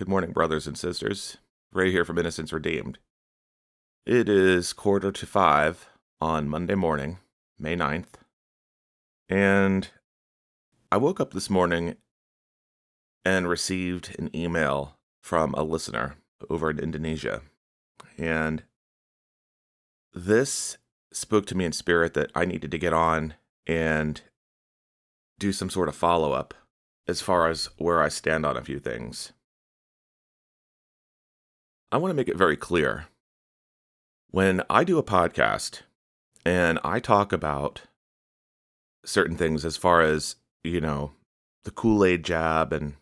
Good morning, brothers and sisters. Ray here from Innocence Redeemed. It is quarter to five on Monday morning, May 9th, and I woke up this morning and received an email from a listener over in Indonesia. And this spoke to me in spirit that I needed to get on and do some sort of follow up as far as where I stand on a few things. I want to make it very clear. When I do a podcast and I talk about certain things as far as, you know, the Kool Aid jab and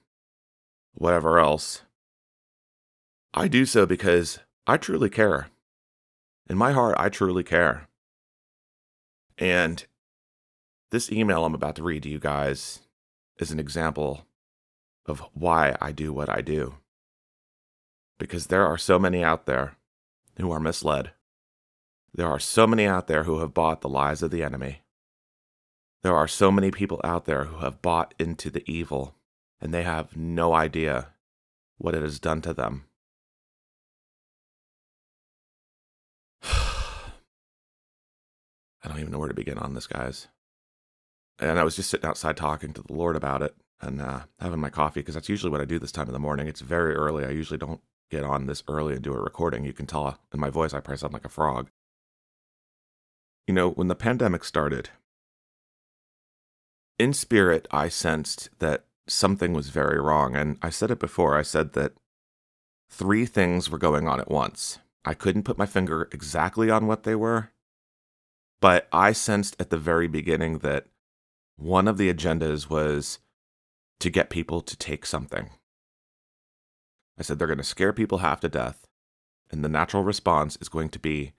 whatever else, I do so because I truly care. In my heart, I truly care. And this email I'm about to read to you guys is an example of why I do what I do. Because there are so many out there who are misled. There are so many out there who have bought the lies of the enemy. There are so many people out there who have bought into the evil and they have no idea what it has done to them. I don't even know where to begin on this, guys and I was just sitting outside talking to the Lord about it and uh, having my coffee because that's usually what I do this time of the morning. It's very early. I usually don't get on this early and do a recording. You can tell uh, in my voice I probably sound like a frog. You know, when the pandemic started, in spirit, I sensed that something was very wrong. And I said it before. I said that three things were going on at once. I couldn't put my finger exactly on what they were, but I sensed at the very beginning that one of the agendas was to get people to take something. I said they're going to scare people half to death, and the natural response is going to be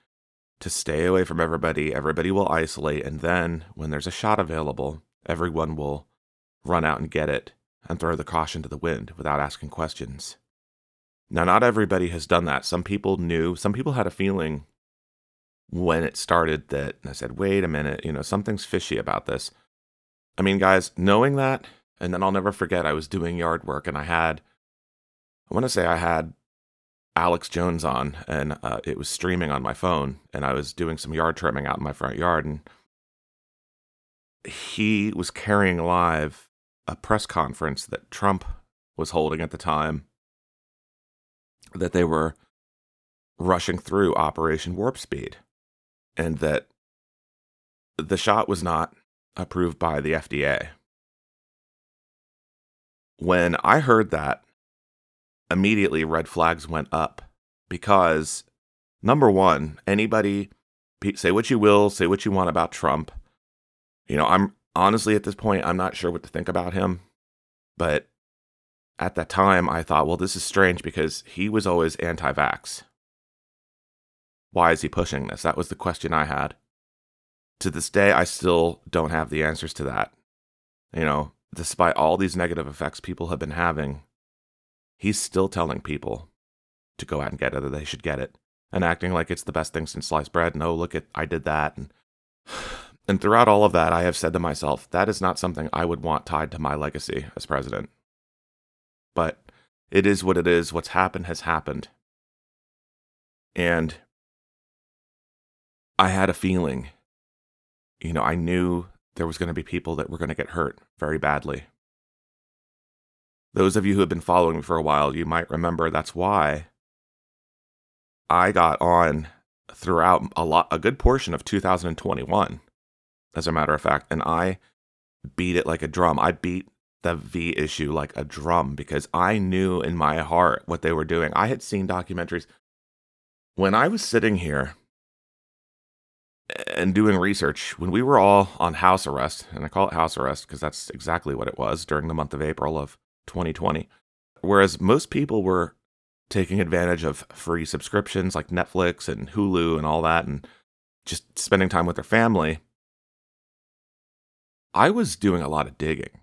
to stay away from everybody. Everybody will isolate, and then when there's a shot available, everyone will run out and get it and throw the caution to the wind without asking questions. Now, not everybody has done that. Some people knew, some people had a feeling when it started that I said, wait a minute, you know, something's fishy about this. I mean, guys, knowing that, and then I'll never forget, I was doing yard work and I had, I want to say I had Alex Jones on and uh, it was streaming on my phone and I was doing some yard trimming out in my front yard and he was carrying live a press conference that Trump was holding at the time that they were rushing through Operation Warp Speed and that the shot was not approved by the FDA. When I heard that, immediately red flags went up because number one, anybody say what you will, say what you want about Trump. You know, I'm honestly at this point, I'm not sure what to think about him. But at that time, I thought, well, this is strange because he was always anti vax. Why is he pushing this? That was the question I had to this day, I still don't have the answers to that. You know, despite all these negative effects people have been having, he's still telling people to go out and get it, or they should get it, and acting like it's the best thing since sliced bread. No, oh, look at I did that, and and throughout all of that, I have said to myself, that is not something I would want tied to my legacy as president. But it is what it is. What's happened has happened. And I had a feeling you know, I knew there was going to be people that were going to get hurt very badly. Those of you who have been following me for a while, you might remember that's why I got on throughout a lot a good portion of 2021 as a matter of fact and I beat it like a drum. I beat the V issue like a drum because I knew in my heart what they were doing. I had seen documentaries when I was sitting here and doing research when we were all on house arrest, and I call it house arrest because that's exactly what it was during the month of April of 2020. Whereas most people were taking advantage of free subscriptions like Netflix and Hulu and all that and just spending time with their family, I was doing a lot of digging.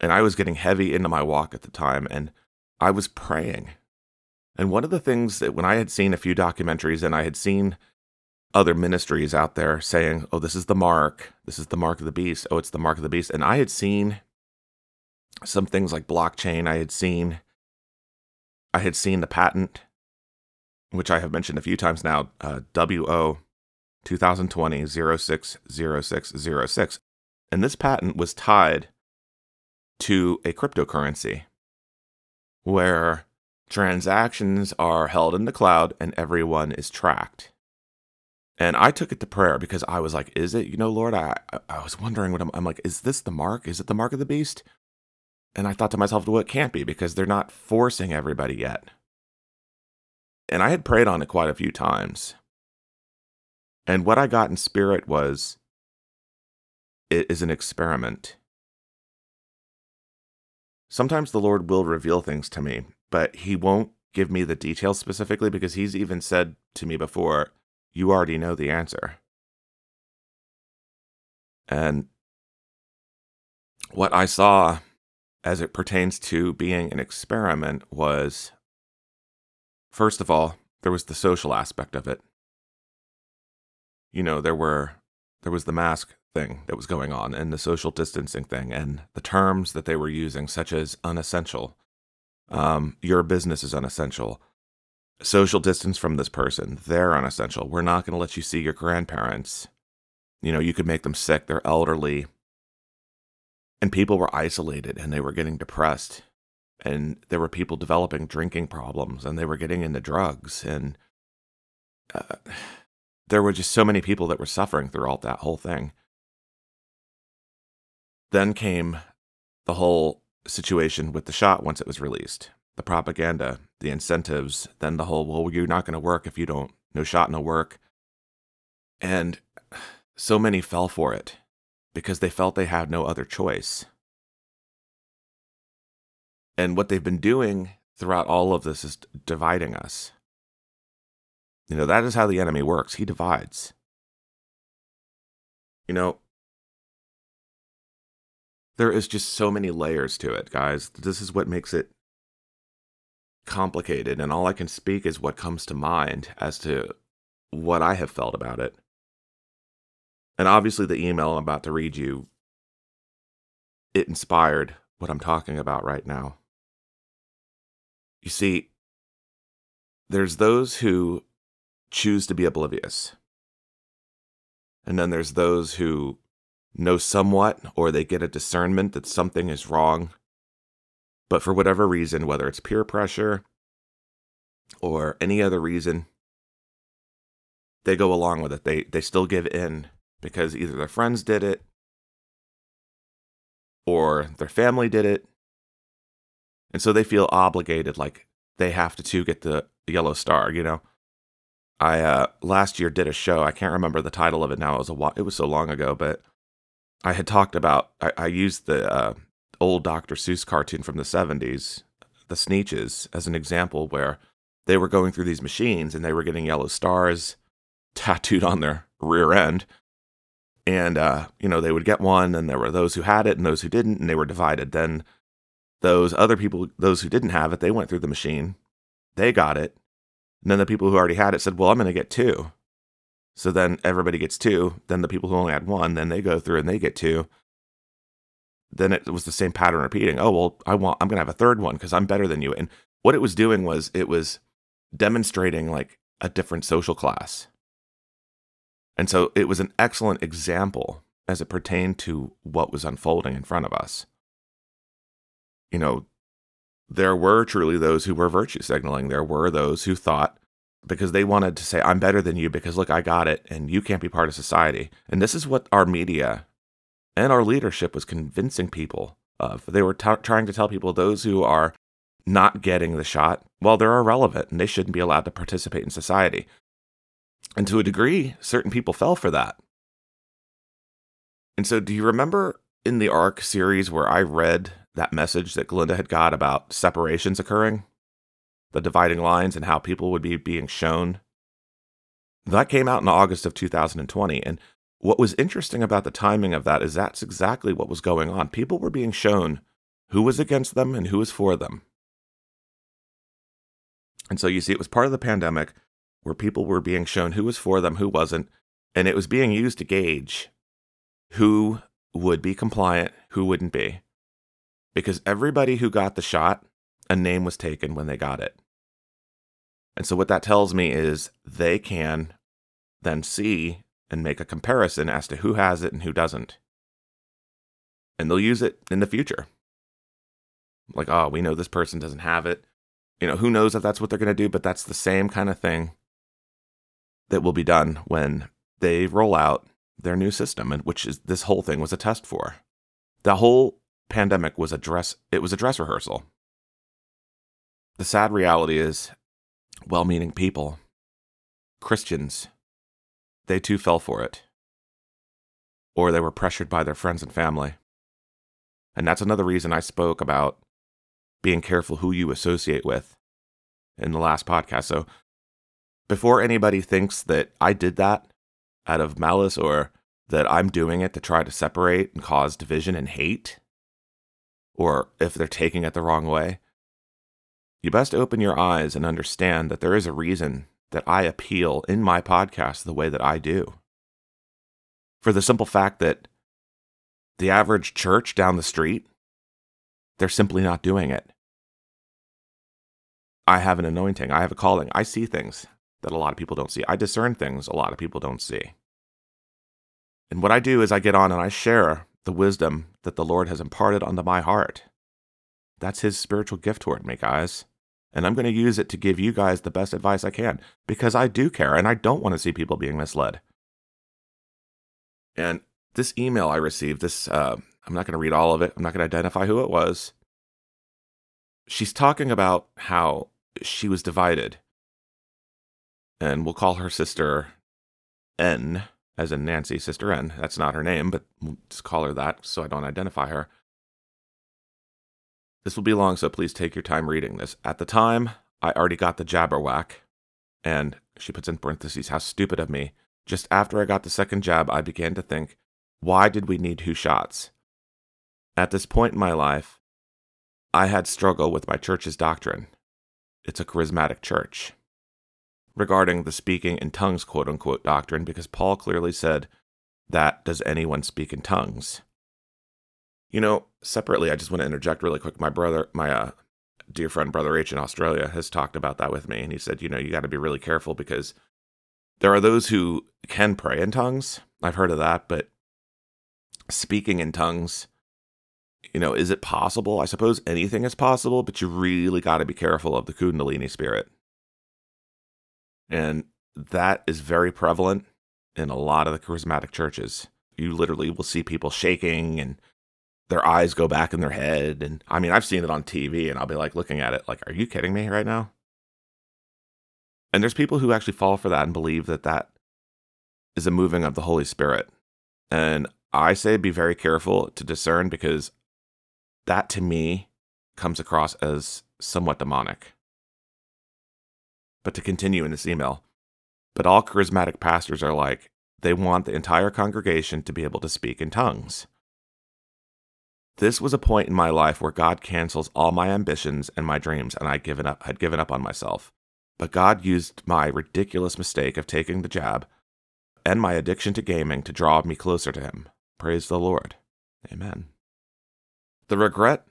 And I was getting heavy into my walk at the time and I was praying. And one of the things that when I had seen a few documentaries and I had seen other ministries out there saying, oh, this is the mark. This is the mark of the beast. Oh, it's the mark of the beast. And I had seen some things like blockchain. I had seen I had seen the patent, which I have mentioned a few times now, uh, WO 2020 060606. And this patent was tied to a cryptocurrency where transactions are held in the cloud and everyone is tracked. And I took it to prayer because I was like, is it? You know, Lord, I, I was wondering what I'm, I'm like, is this the mark? Is it the mark of the beast? And I thought to myself, well, it can't be because they're not forcing everybody yet. And I had prayed on it quite a few times. And what I got in spirit was it is an experiment. Sometimes the Lord will reveal things to me, but He won't give me the details specifically because He's even said to me before, You already know the answer. And what I saw as it pertains to being an experiment was first of all, there was the social aspect of it. You know, there were there was the mask thing that was going on and the social distancing thing and the terms that they were using such as unessential. Um, your business is unessential. Social distance from this person, they're unessential. We're not going to let you see your grandparents. You know, you could make them sick, they're elderly and people were isolated and they were getting depressed and there were people developing drinking problems and they were getting into drugs and uh, there were just so many people that were suffering throughout that whole thing. Then came the whole situation with the shot once it was released. The propaganda the incentives then the whole well you're not going to work if you don't no shot no work. And so many fell for it because they felt they had no other choice. And what they've been doing throughout all of this is dividing us. You know, that is how the enemy works. He divides. You know, there is just so many layers to it, guys. This is what makes it complicated. And all I can speak is what comes to mind as to what I have felt about it. And obviously, the email I'm about to read you, it inspired what I'm talking about right now. You see, there's those who choose to be oblivious. And then there's those who know somewhat or they get a discernment that something is wrong. But for whatever reason, whether it's peer pressure or any other reason, they go along with it. They they still give in because either their friends did it or their family did it. And so they feel obligated, like they have to too get the yellow star, you know? I uh, last year did a show. I can't remember the title of it now. It was a while, it was so long ago, but I had talked about. I, I used the uh, old Dr. Seuss cartoon from the '70s, the Sneetches, as an example where they were going through these machines and they were getting yellow stars tattooed on their rear end, and uh, you know they would get one and there were those who had it and those who didn't and they were divided. Then those other people those who didn't have it they went through the machine. They got it. And then the people who already had it said well i'm going to get two. So then everybody gets two. Then the people who only had one then they go through and they get two. Then it was the same pattern repeating. Oh well i want i'm going to have a third one because i'm better than you. And what it was doing was it was demonstrating like a different social class and so it was an excellent example as it pertained to what was unfolding in front of us. You know, there were truly those who were virtue signaling. There were those who thought because they wanted to say, I'm better than you because look, I got it and you can't be part of society. And this is what our media and our leadership was convincing people of. They were t- trying to tell people those who are not getting the shot, well, they're irrelevant and they shouldn't be allowed to participate in society. And to a degree, certain people fell for that. And so, do you remember in the ARC series where I read that message that Glinda had got about separations occurring? The dividing lines and how people would be being shown? That came out in August of 2020. And what was interesting about the timing of that is that's exactly what was going on. People were being shown who was against them and who was for them. And so you see, it was part of the pandemic where people were being shown who was for them, who wasn't, and it was being used to gauge who would be compliant, who wouldn't be. Because everybody who got the shot a name was taken when they got it. And so, what that tells me is they can then see and make a comparison as to who has it and who doesn't. And they'll use it in the future. Like, oh, we know this person doesn't have it. You know, who knows if that's what they're going to do, but that's the same kind of thing that will be done when they roll out their new system, and which is this whole thing was a test for. The whole pandemic was a dress it was a dress rehearsal. The sad reality is well-meaning people, Christians, they too fell for it. Or they were pressured by their friends and family. And that's another reason I spoke about being careful who you associate with in the last podcast. So before anybody thinks that I did that out of malice or that I'm doing it to try to separate and cause division and hate, or if they're taking it the wrong way, you best open your eyes and understand that there is a reason that I appeal in my podcast the way that I do. For the simple fact that the average church down the street, they're simply not doing it. I have an anointing, I have a calling, I see things that a lot of people don't see, I discern things a lot of people don't see. And what I do is I get on and I share the wisdom that the Lord has imparted onto my heart. That's His spiritual gift toward me, guys. And I'm going to use it to give you guys the best advice I can because I do care and I don't want to see people being misled. And this email I received, this, uh, I'm not going to read all of it, I'm not going to identify who it was. She's talking about how she was divided. And we'll call her sister N, as in Nancy, Sister N. That's not her name, but we'll just call her that so I don't identify her. This will be long, so please take your time reading this. At the time, I already got the jabberwack, and she puts in parentheses, how stupid of me. Just after I got the second jab, I began to think, why did we need two shots? At this point in my life, I had struggle with my church's doctrine. It's a charismatic church. Regarding the speaking in tongues quote unquote doctrine, because Paul clearly said that does anyone speak in tongues? You know, separately, I just want to interject really quick. My brother, my uh, dear friend, Brother H in Australia, has talked about that with me. And he said, you know, you got to be really careful because there are those who can pray in tongues. I've heard of that, but speaking in tongues, you know, is it possible? I suppose anything is possible, but you really got to be careful of the Kundalini spirit. And that is very prevalent in a lot of the charismatic churches. You literally will see people shaking and their eyes go back in their head. And I mean, I've seen it on TV and I'll be like looking at it like, are you kidding me right now? And there's people who actually fall for that and believe that that is a moving of the Holy Spirit. And I say be very careful to discern because that to me comes across as somewhat demonic. But to continue in this email, but all charismatic pastors are like, they want the entire congregation to be able to speak in tongues. This was a point in my life where God cancels all my ambitions and my dreams, and I given up had given up on myself. But God used my ridiculous mistake of taking the jab and my addiction to gaming to draw me closer to him. Praise the Lord. Amen. The regret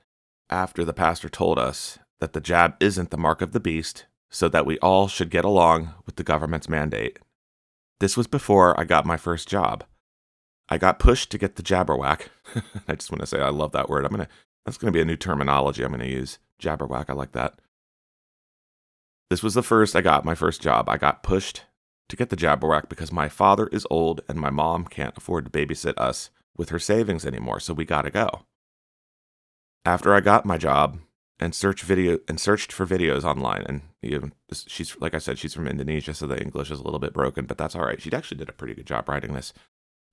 after the pastor told us that the jab isn't the mark of the beast, so that we all should get along with the government's mandate. This was before I got my first job. I got pushed to get the jabberwack. I just want to say I love that word. I'm gonna that's gonna be a new terminology I'm gonna use. Jabberwack, I like that. This was the first I got my first job. I got pushed to get the jabberwack because my father is old and my mom can't afford to babysit us with her savings anymore, so we gotta go. After I got my job and searched video and searched for videos online, and even she's like I said, she's from Indonesia, so the English is a little bit broken, but that's all right. She actually did a pretty good job writing this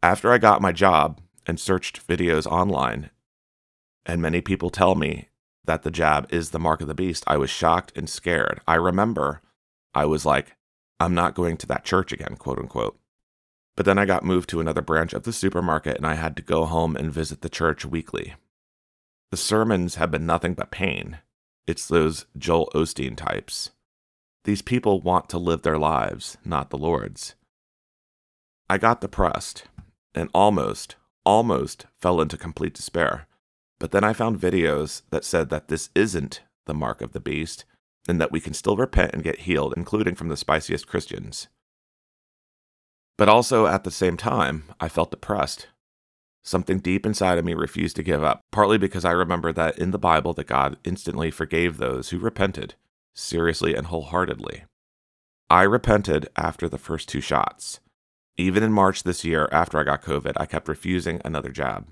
after I got my job and searched videos online, and many people tell me that the jab is the mark of the beast, I was shocked and scared. I remember I was like, I'm not going to that church again, quote unquote. But then I got moved to another branch of the supermarket and I had to go home and visit the church weekly. The sermons have been nothing but pain. It's those Joel Osteen types. These people want to live their lives, not the Lord's. I got depressed and almost, almost fell into complete despair. But then I found videos that said that this isn't the mark of the beast and that we can still repent and get healed, including from the spiciest Christians. But also at the same time, I felt depressed. Something deep inside of me refused to give up, partly because I remember that in the Bible that God instantly forgave those who repented, seriously and wholeheartedly. I repented after the first two shots. Even in March this year, after I got COVID, I kept refusing another jab.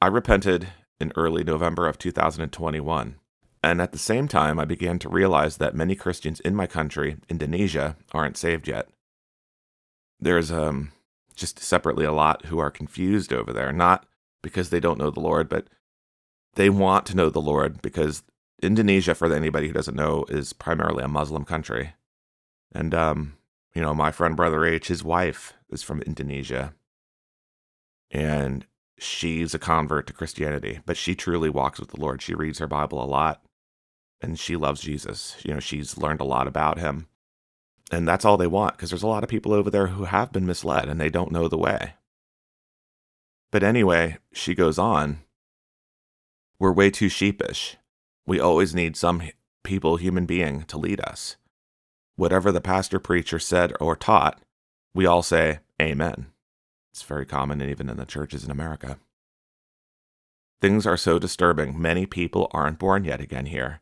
I repented in early November of 2021. And at the same time, I began to realize that many Christians in my country, Indonesia, aren't saved yet. There's um, just separately a lot who are confused over there, not because they don't know the Lord, but they want to know the Lord because Indonesia, for anybody who doesn't know, is primarily a Muslim country. And, um, you know, my friend Brother H, his wife is from Indonesia. And she's a convert to Christianity, but she truly walks with the Lord. She reads her Bible a lot and she loves Jesus. You know, she's learned a lot about him. And that's all they want because there's a lot of people over there who have been misled and they don't know the way. But anyway, she goes on. We're way too sheepish. We always need some people, human being, to lead us. Whatever the pastor, preacher said or taught, we all say, Amen. It's very common even in the churches in America. Things are so disturbing, many people aren't born yet again here.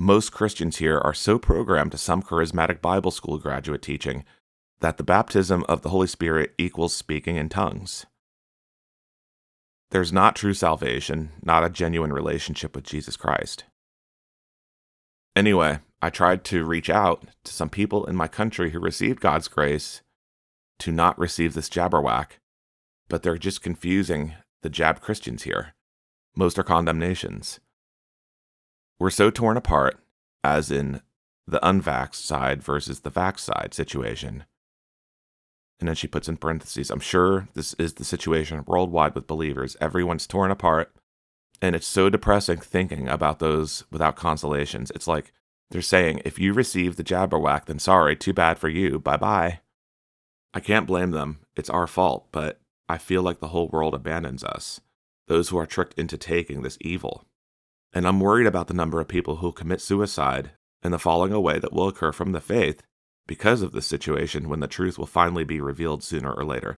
Most Christians here are so programmed to some charismatic Bible school graduate teaching that the baptism of the Holy Spirit equals speaking in tongues. There's not true salvation, not a genuine relationship with Jesus Christ. Anyway, I tried to reach out to some people in my country who received God's grace to not receive this jabberwack, but they're just confusing the jab Christians here. Most are condemnations. We're so torn apart, as in the unvaxxed side versus the vax side situation. And then she puts in parentheses, I'm sure this is the situation worldwide with believers. Everyone's torn apart. And it's so depressing thinking about those without consolations. It's like they're saying, if you receive the jabberwack, then sorry, too bad for you. Bye bye. I can't blame them. It's our fault, but I feel like the whole world abandons us, those who are tricked into taking this evil. And I'm worried about the number of people who commit suicide and the falling away that will occur from the faith because of this situation when the truth will finally be revealed sooner or later.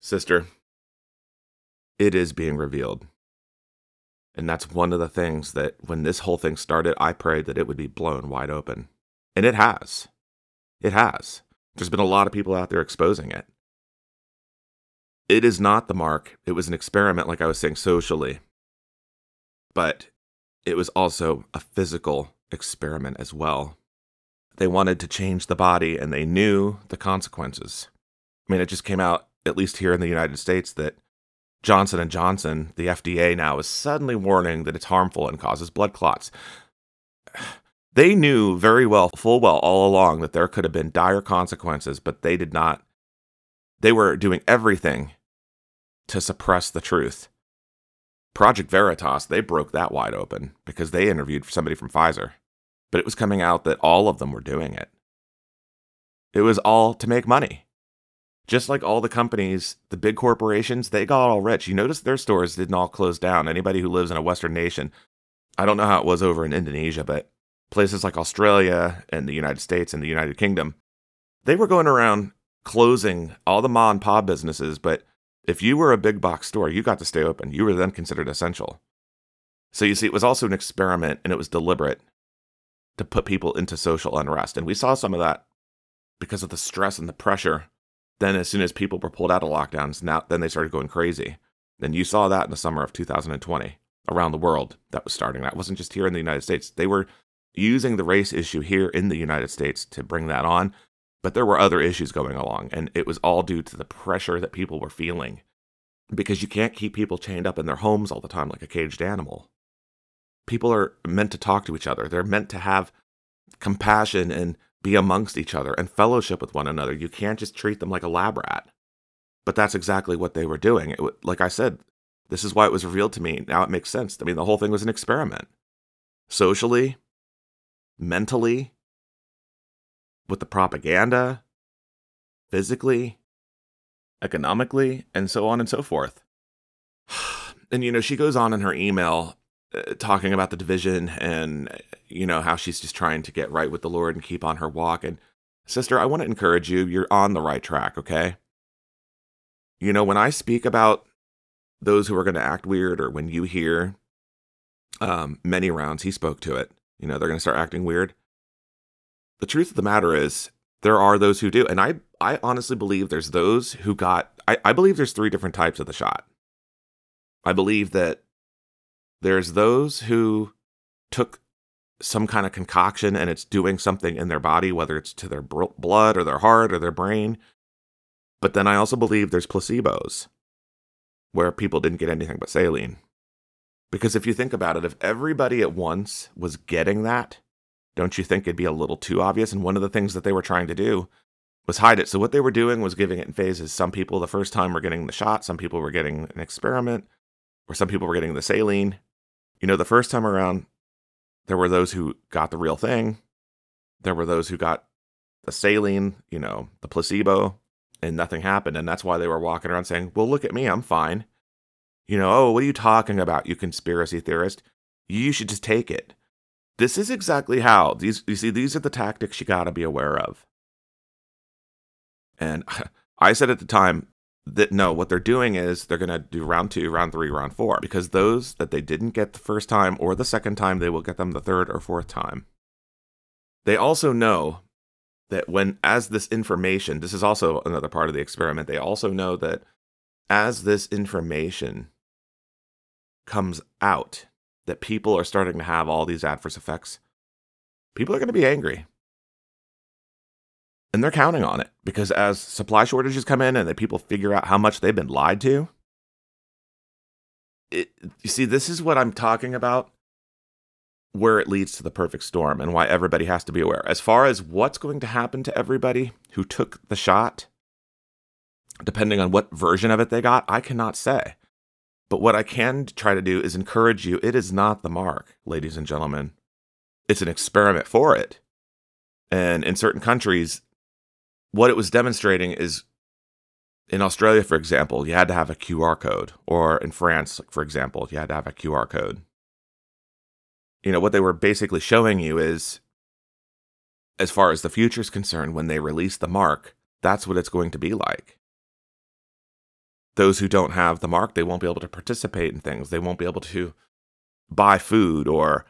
Sister, it is being revealed. And that's one of the things that when this whole thing started, I prayed that it would be blown wide open. And it has. It has. There's been a lot of people out there exposing it. It is not the mark. It was an experiment, like I was saying, socially but it was also a physical experiment as well. They wanted to change the body and they knew the consequences. I mean, it just came out at least here in the United States that Johnson and Johnson, the FDA now is suddenly warning that it's harmful and causes blood clots. They knew very well, full well all along that there could have been dire consequences, but they did not. They were doing everything to suppress the truth. Project Veritas, they broke that wide open because they interviewed somebody from Pfizer. But it was coming out that all of them were doing it. It was all to make money. Just like all the companies, the big corporations, they got all rich. You notice their stores didn't all close down. Anybody who lives in a Western nation, I don't know how it was over in Indonesia, but places like Australia and the United States and the United Kingdom, they were going around closing all the ma and pa businesses, but if you were a big box store, you got to stay open. You were then considered essential. So you see, it was also an experiment and it was deliberate to put people into social unrest. And we saw some of that because of the stress and the pressure. Then, as soon as people were pulled out of lockdowns, now then they started going crazy. Then you saw that in the summer of 2020 around the world that was starting. That wasn't just here in the United States. They were using the race issue here in the United States to bring that on. But there were other issues going along, and it was all due to the pressure that people were feeling. Because you can't keep people chained up in their homes all the time like a caged animal. People are meant to talk to each other, they're meant to have compassion and be amongst each other and fellowship with one another. You can't just treat them like a lab rat. But that's exactly what they were doing. It, like I said, this is why it was revealed to me. Now it makes sense. I mean, the whole thing was an experiment. Socially, mentally, with the propaganda, physically, economically, and so on and so forth. And, you know, she goes on in her email uh, talking about the division and you know how she's just trying to get right with the Lord and keep on her walk. And sister, I want to encourage you. You're on the right track. Okay. You know when I speak about those who are going to act weird, or when you hear um, many rounds, he spoke to it. You know they're going to start acting weird. The truth of the matter is, there are those who do, and I I honestly believe there's those who got. I, I believe there's three different types of the shot. I believe that there's those who took some kind of concoction and it's doing something in their body, whether it's to their blood or their heart or their brain. But then I also believe there's placebos where people didn't get anything but saline. Because if you think about it, if everybody at once was getting that, don't you think it'd be a little too obvious? And one of the things that they were trying to do was hide it. So what they were doing was giving it in phases. Some people the first time were getting the shot, some people were getting an experiment, or some people were getting the saline. You know, the first time around, there were those who got the real thing. There were those who got the saline, you know, the placebo, and nothing happened. And that's why they were walking around saying, Well, look at me, I'm fine. You know, oh, what are you talking about, you conspiracy theorist? You should just take it. This is exactly how these you see, these are the tactics you gotta be aware of. And I said at the time, that no, what they're doing is they're going to do round two, round three, round four, because those that they didn't get the first time or the second time, they will get them the third or fourth time. They also know that when, as this information, this is also another part of the experiment, they also know that as this information comes out, that people are starting to have all these adverse effects, people are going to be angry and they're counting on it because as supply shortages come in and that people figure out how much they've been lied to, it, you see, this is what I'm talking about where it leads to the perfect storm and why everybody has to be aware. As far as what's going to happen to everybody who took the shot, depending on what version of it they got, I cannot say. But what I can try to do is encourage you it is not the mark, ladies and gentlemen. It's an experiment for it. And in certain countries, what it was demonstrating is in Australia, for example, you had to have a QR code, or in France, for example, you had to have a QR code. You know, what they were basically showing you is, as far as the future is concerned, when they release the mark, that's what it's going to be like. Those who don't have the mark, they won't be able to participate in things. They won't be able to buy food or,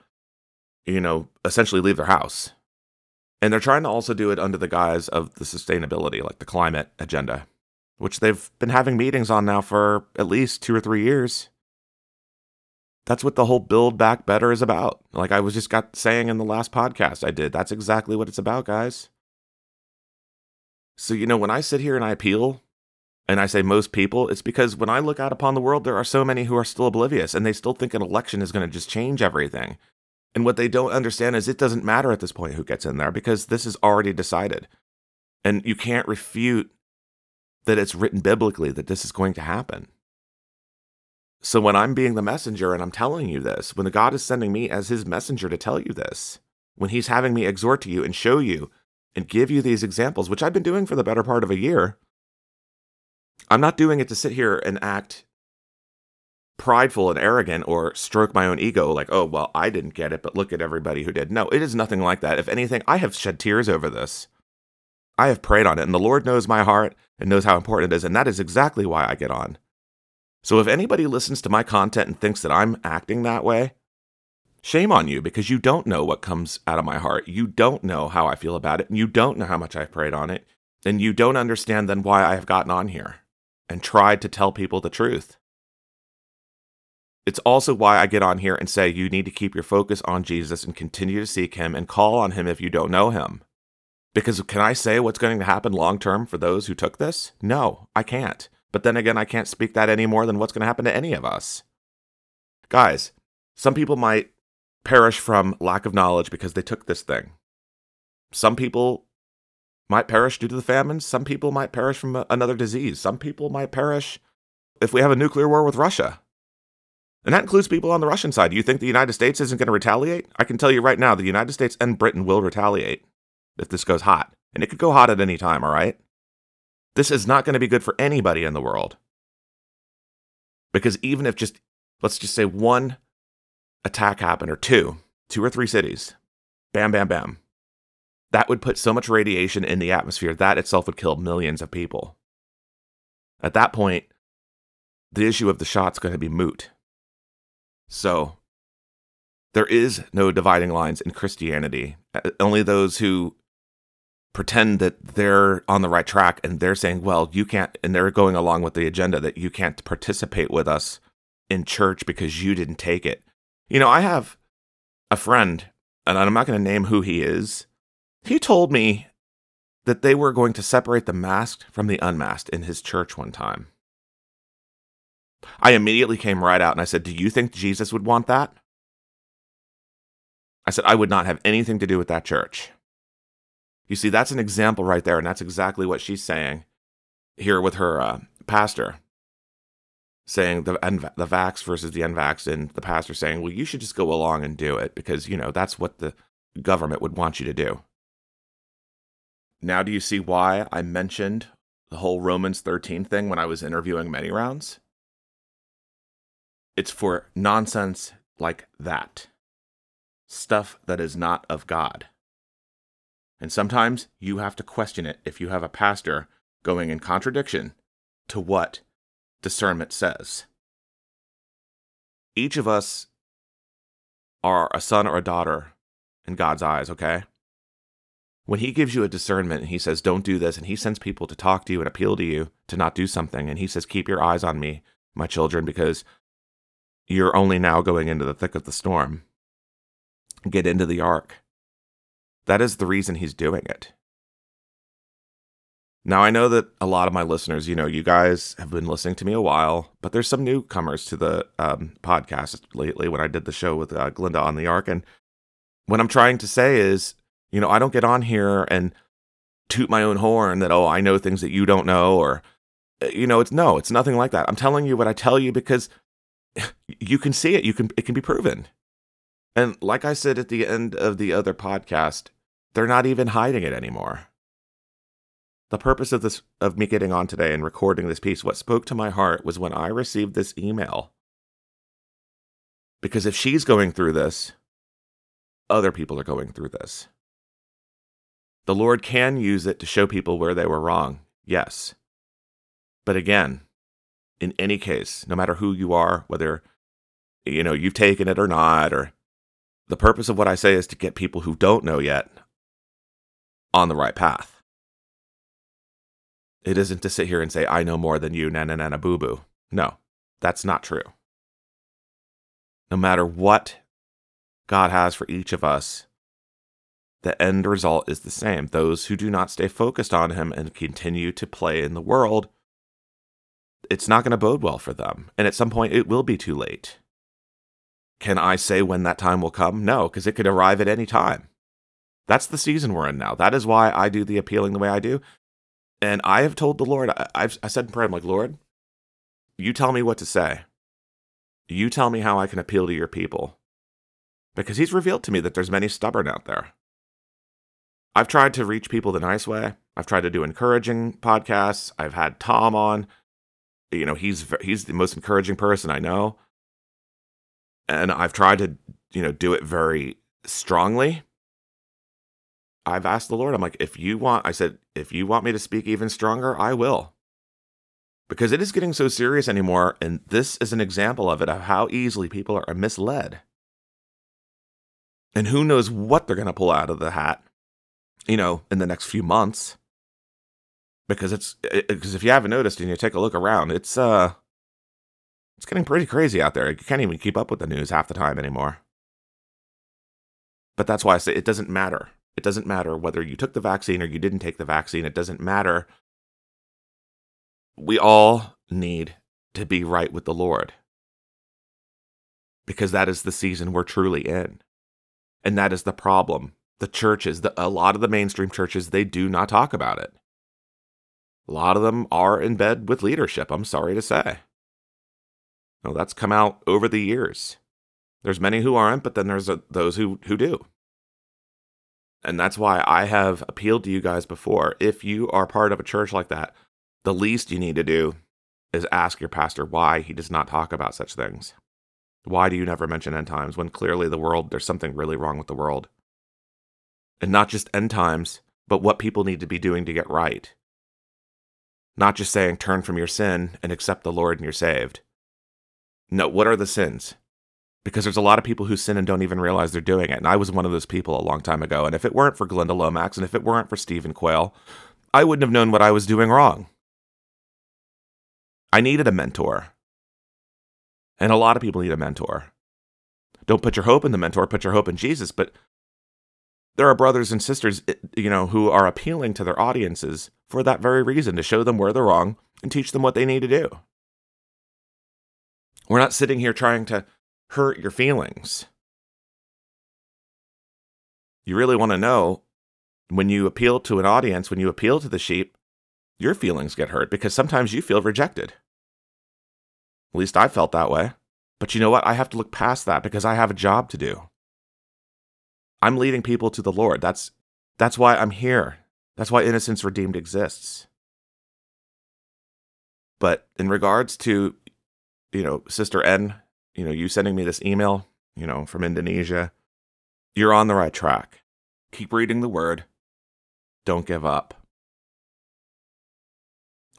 you know, essentially leave their house. And they're trying to also do it under the guise of the sustainability, like the climate agenda, which they've been having meetings on now for at least two or three years. That's what the whole Build Back Better is about. Like I was just got saying in the last podcast I did. That's exactly what it's about, guys. So, you know, when I sit here and I appeal and I say most people, it's because when I look out upon the world, there are so many who are still oblivious and they still think an election is going to just change everything. And what they don't understand is it doesn't matter at this point who gets in there because this is already decided. And you can't refute that it's written biblically that this is going to happen. So when I'm being the messenger and I'm telling you this, when the God is sending me as his messenger to tell you this, when he's having me exhort to you and show you and give you these examples, which I've been doing for the better part of a year, I'm not doing it to sit here and act prideful and arrogant or stroke my own ego like, oh, well, I didn't get it, but look at everybody who did. No, it is nothing like that. If anything, I have shed tears over this. I have prayed on it, and the Lord knows my heart and knows how important it is, and that is exactly why I get on. So if anybody listens to my content and thinks that I'm acting that way, shame on you because you don't know what comes out of my heart. You don't know how I feel about it, and you don't know how much I've prayed on it, and you don't understand then why I have gotten on here and tried to tell people the truth. It's also why I get on here and say you need to keep your focus on Jesus and continue to seek him and call on him if you don't know him. Because can I say what's going to happen long term for those who took this? No, I can't. But then again, I can't speak that any more than what's going to happen to any of us. Guys, some people might perish from lack of knowledge because they took this thing. Some people might perish due to the famine. Some people might perish from another disease. Some people might perish if we have a nuclear war with Russia. And that includes people on the Russian side. Do you think the United States isn't going to retaliate? I can tell you right now, the United States and Britain will retaliate if this goes hot. And it could go hot at any time, all right? This is not going to be good for anybody in the world. Because even if just, let's just say one attack happened, or two, two or three cities, bam, bam, bam, that would put so much radiation in the atmosphere that itself would kill millions of people. At that point, the issue of the shot's going to be moot. So, there is no dividing lines in Christianity. Uh, only those who pretend that they're on the right track and they're saying, well, you can't, and they're going along with the agenda that you can't participate with us in church because you didn't take it. You know, I have a friend, and I'm not going to name who he is. He told me that they were going to separate the masked from the unmasked in his church one time. I immediately came right out and I said, Do you think Jesus would want that? I said, I would not have anything to do with that church. You see, that's an example right there, and that's exactly what she's saying here with her uh, pastor, saying the the vax versus the unvax, and the pastor saying, "Well, you should just go along and do it because you know that's what the government would want you to do." Now, do you see why I mentioned the whole Romans 13 thing when I was interviewing many rounds? It's for nonsense like that stuff that is not of God. And sometimes you have to question it if you have a pastor going in contradiction to what discernment says. Each of us are a son or a daughter in God's eyes, okay? When he gives you a discernment and he says, don't do this, and he sends people to talk to you and appeal to you to not do something, and he says, keep your eyes on me, my children, because you're only now going into the thick of the storm. Get into the ark. That is the reason he's doing it. Now, I know that a lot of my listeners, you know, you guys have been listening to me a while, but there's some newcomers to the um, podcast lately when I did the show with uh, Glinda on the Ark. And what I'm trying to say is, you know, I don't get on here and toot my own horn that, oh, I know things that you don't know, or, uh, you know, it's no, it's nothing like that. I'm telling you what I tell you because you can see it. You can, it can be proven. And like I said at the end of the other podcast, they're not even hiding it anymore. The purpose of this of me getting on today and recording this piece, what spoke to my heart was when I received this email. Because if she's going through this, other people are going through this. The Lord can use it to show people where they were wrong, yes. But again, in any case, no matter who you are, whether you know you've taken it or not, or the purpose of what I say is to get people who don't know yet on the right path. It isn't to sit here and say, I know more than you, nana nana boo boo. No, that's not true. No matter what God has for each of us, the end result is the same. Those who do not stay focused on Him and continue to play in the world, it's not going to bode well for them. And at some point, it will be too late. Can I say when that time will come? No, because it could arrive at any time. That's the season we're in now. That is why I do the appealing the way I do. And I have told the Lord, I, have I said in prayer, I'm like, Lord, you tell me what to say. You tell me how I can appeal to your people. Because he's revealed to me that there's many stubborn out there. I've tried to reach people the nice way. I've tried to do encouraging podcasts. I've had Tom on. You know, he's he's the most encouraging person I know. And I've tried to, you know, do it very strongly I've asked the Lord, I'm like, if you want, I said, if you want me to speak even stronger, I will. Because it is getting so serious anymore. And this is an example of it, of how easily people are misled. And who knows what they're going to pull out of the hat, you know, in the next few months. Because it's, because if you haven't noticed and you take a look around, it's, uh, it's getting pretty crazy out there. You can't even keep up with the news half the time anymore. But that's why I say it doesn't matter it doesn't matter whether you took the vaccine or you didn't take the vaccine. It doesn't matter. We all need to be right with the Lord because that is the season we're truly in. And that is the problem. The churches, the, a lot of the mainstream churches, they do not talk about it. A lot of them are in bed with leadership, I'm sorry to say. No, that's come out over the years. There's many who aren't, but then there's a, those who, who do. And that's why I have appealed to you guys before. If you are part of a church like that, the least you need to do is ask your pastor why he does not talk about such things. Why do you never mention end times when clearly the world, there's something really wrong with the world? And not just end times, but what people need to be doing to get right. Not just saying, turn from your sin and accept the Lord and you're saved. No, what are the sins? Because there's a lot of people who sin and don't even realize they're doing it. And I was one of those people a long time ago. And if it weren't for Glenda Lomax and if it weren't for Stephen Quayle, I wouldn't have known what I was doing wrong. I needed a mentor. And a lot of people need a mentor. Don't put your hope in the mentor, put your hope in Jesus. But there are brothers and sisters, eh, you know, who are appealing to their audiences for that very reason to show them where they're wrong and teach them what they need to do. We're not sitting here trying to hurt your feelings. You really want to know when you appeal to an audience, when you appeal to the sheep, your feelings get hurt because sometimes you feel rejected. At least I felt that way. But you know what? I have to look past that because I have a job to do. I'm leading people to the Lord. That's that's why I'm here. That's why Innocence Redeemed exists. But in regards to, you know, Sister N, you know, you sending me this email, you know, from Indonesia, you're on the right track. Keep reading the word. Don't give up.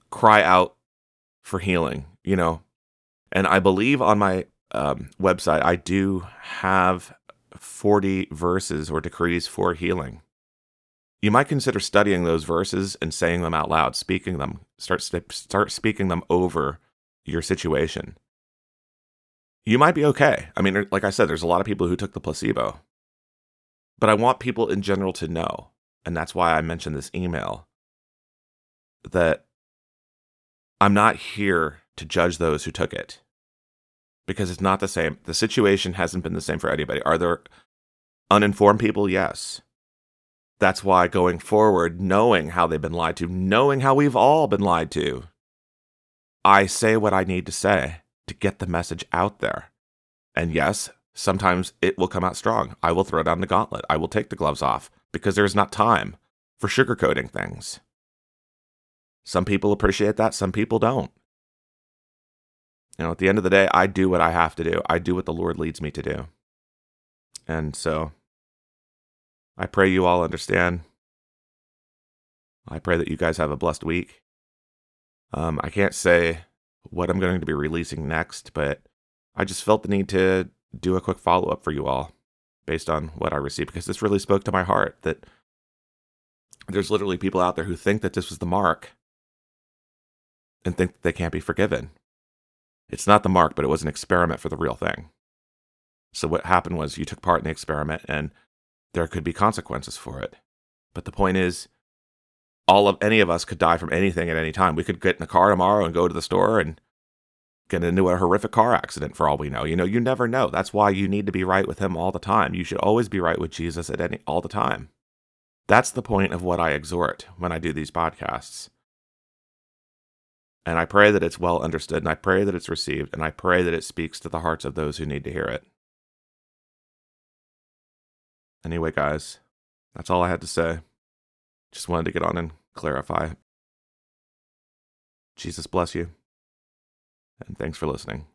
Cry out for healing, you know. And I believe on my um, website, I do have 40 verses or decrees for healing. You might consider studying those verses and saying them out loud, speaking them, start, start speaking them over your situation. You might be okay. I mean, er, like I said, there's a lot of people who took the placebo. But I want people in general to know, and that's why I mentioned this email, that I'm not here to judge those who took it because it's not the same. The situation hasn't been the same for anybody. Are there uninformed people? Yes. That's why going forward, knowing how they've been lied to, knowing how we've all been lied to, I say what I need to say to get the message out there. And yes, sometimes it will come out strong. I will throw down the gauntlet. I will take the gloves off because there is not time for sugarcoating things. Some people appreciate that, some people don't. You know, at the end of the day, I do what I have to do. I do what the Lord leads me to do. And so I pray you all understand. I pray that you guys have a blessed week. Um, I can't say what I'm going to be releasing next, but I just felt the need to do a quick follow up for you all based on what I received because this really spoke to my heart that there's literally people out there who think that this was the mark and think they can't be forgiven. It's not the mark, but it was an experiment for the real thing. So what happened was you took part in the experiment and there could be consequences for it. But the point is, all of any of us could die from anything at any time. We could get in a car tomorrow and go to the store and get into a horrific car accident for all we know. You know, you never know. That's why you need to be right with him all the time. You should always be right with Jesus at any all the time. That's the point of what I exhort when I do these podcasts. And I pray that it's well understood, and I pray that it's received, and I pray that it speaks to the hearts of those who need to hear it. Anyway, guys, that's all I had to say. Just wanted to get on and clarify. Jesus bless you, and thanks for listening.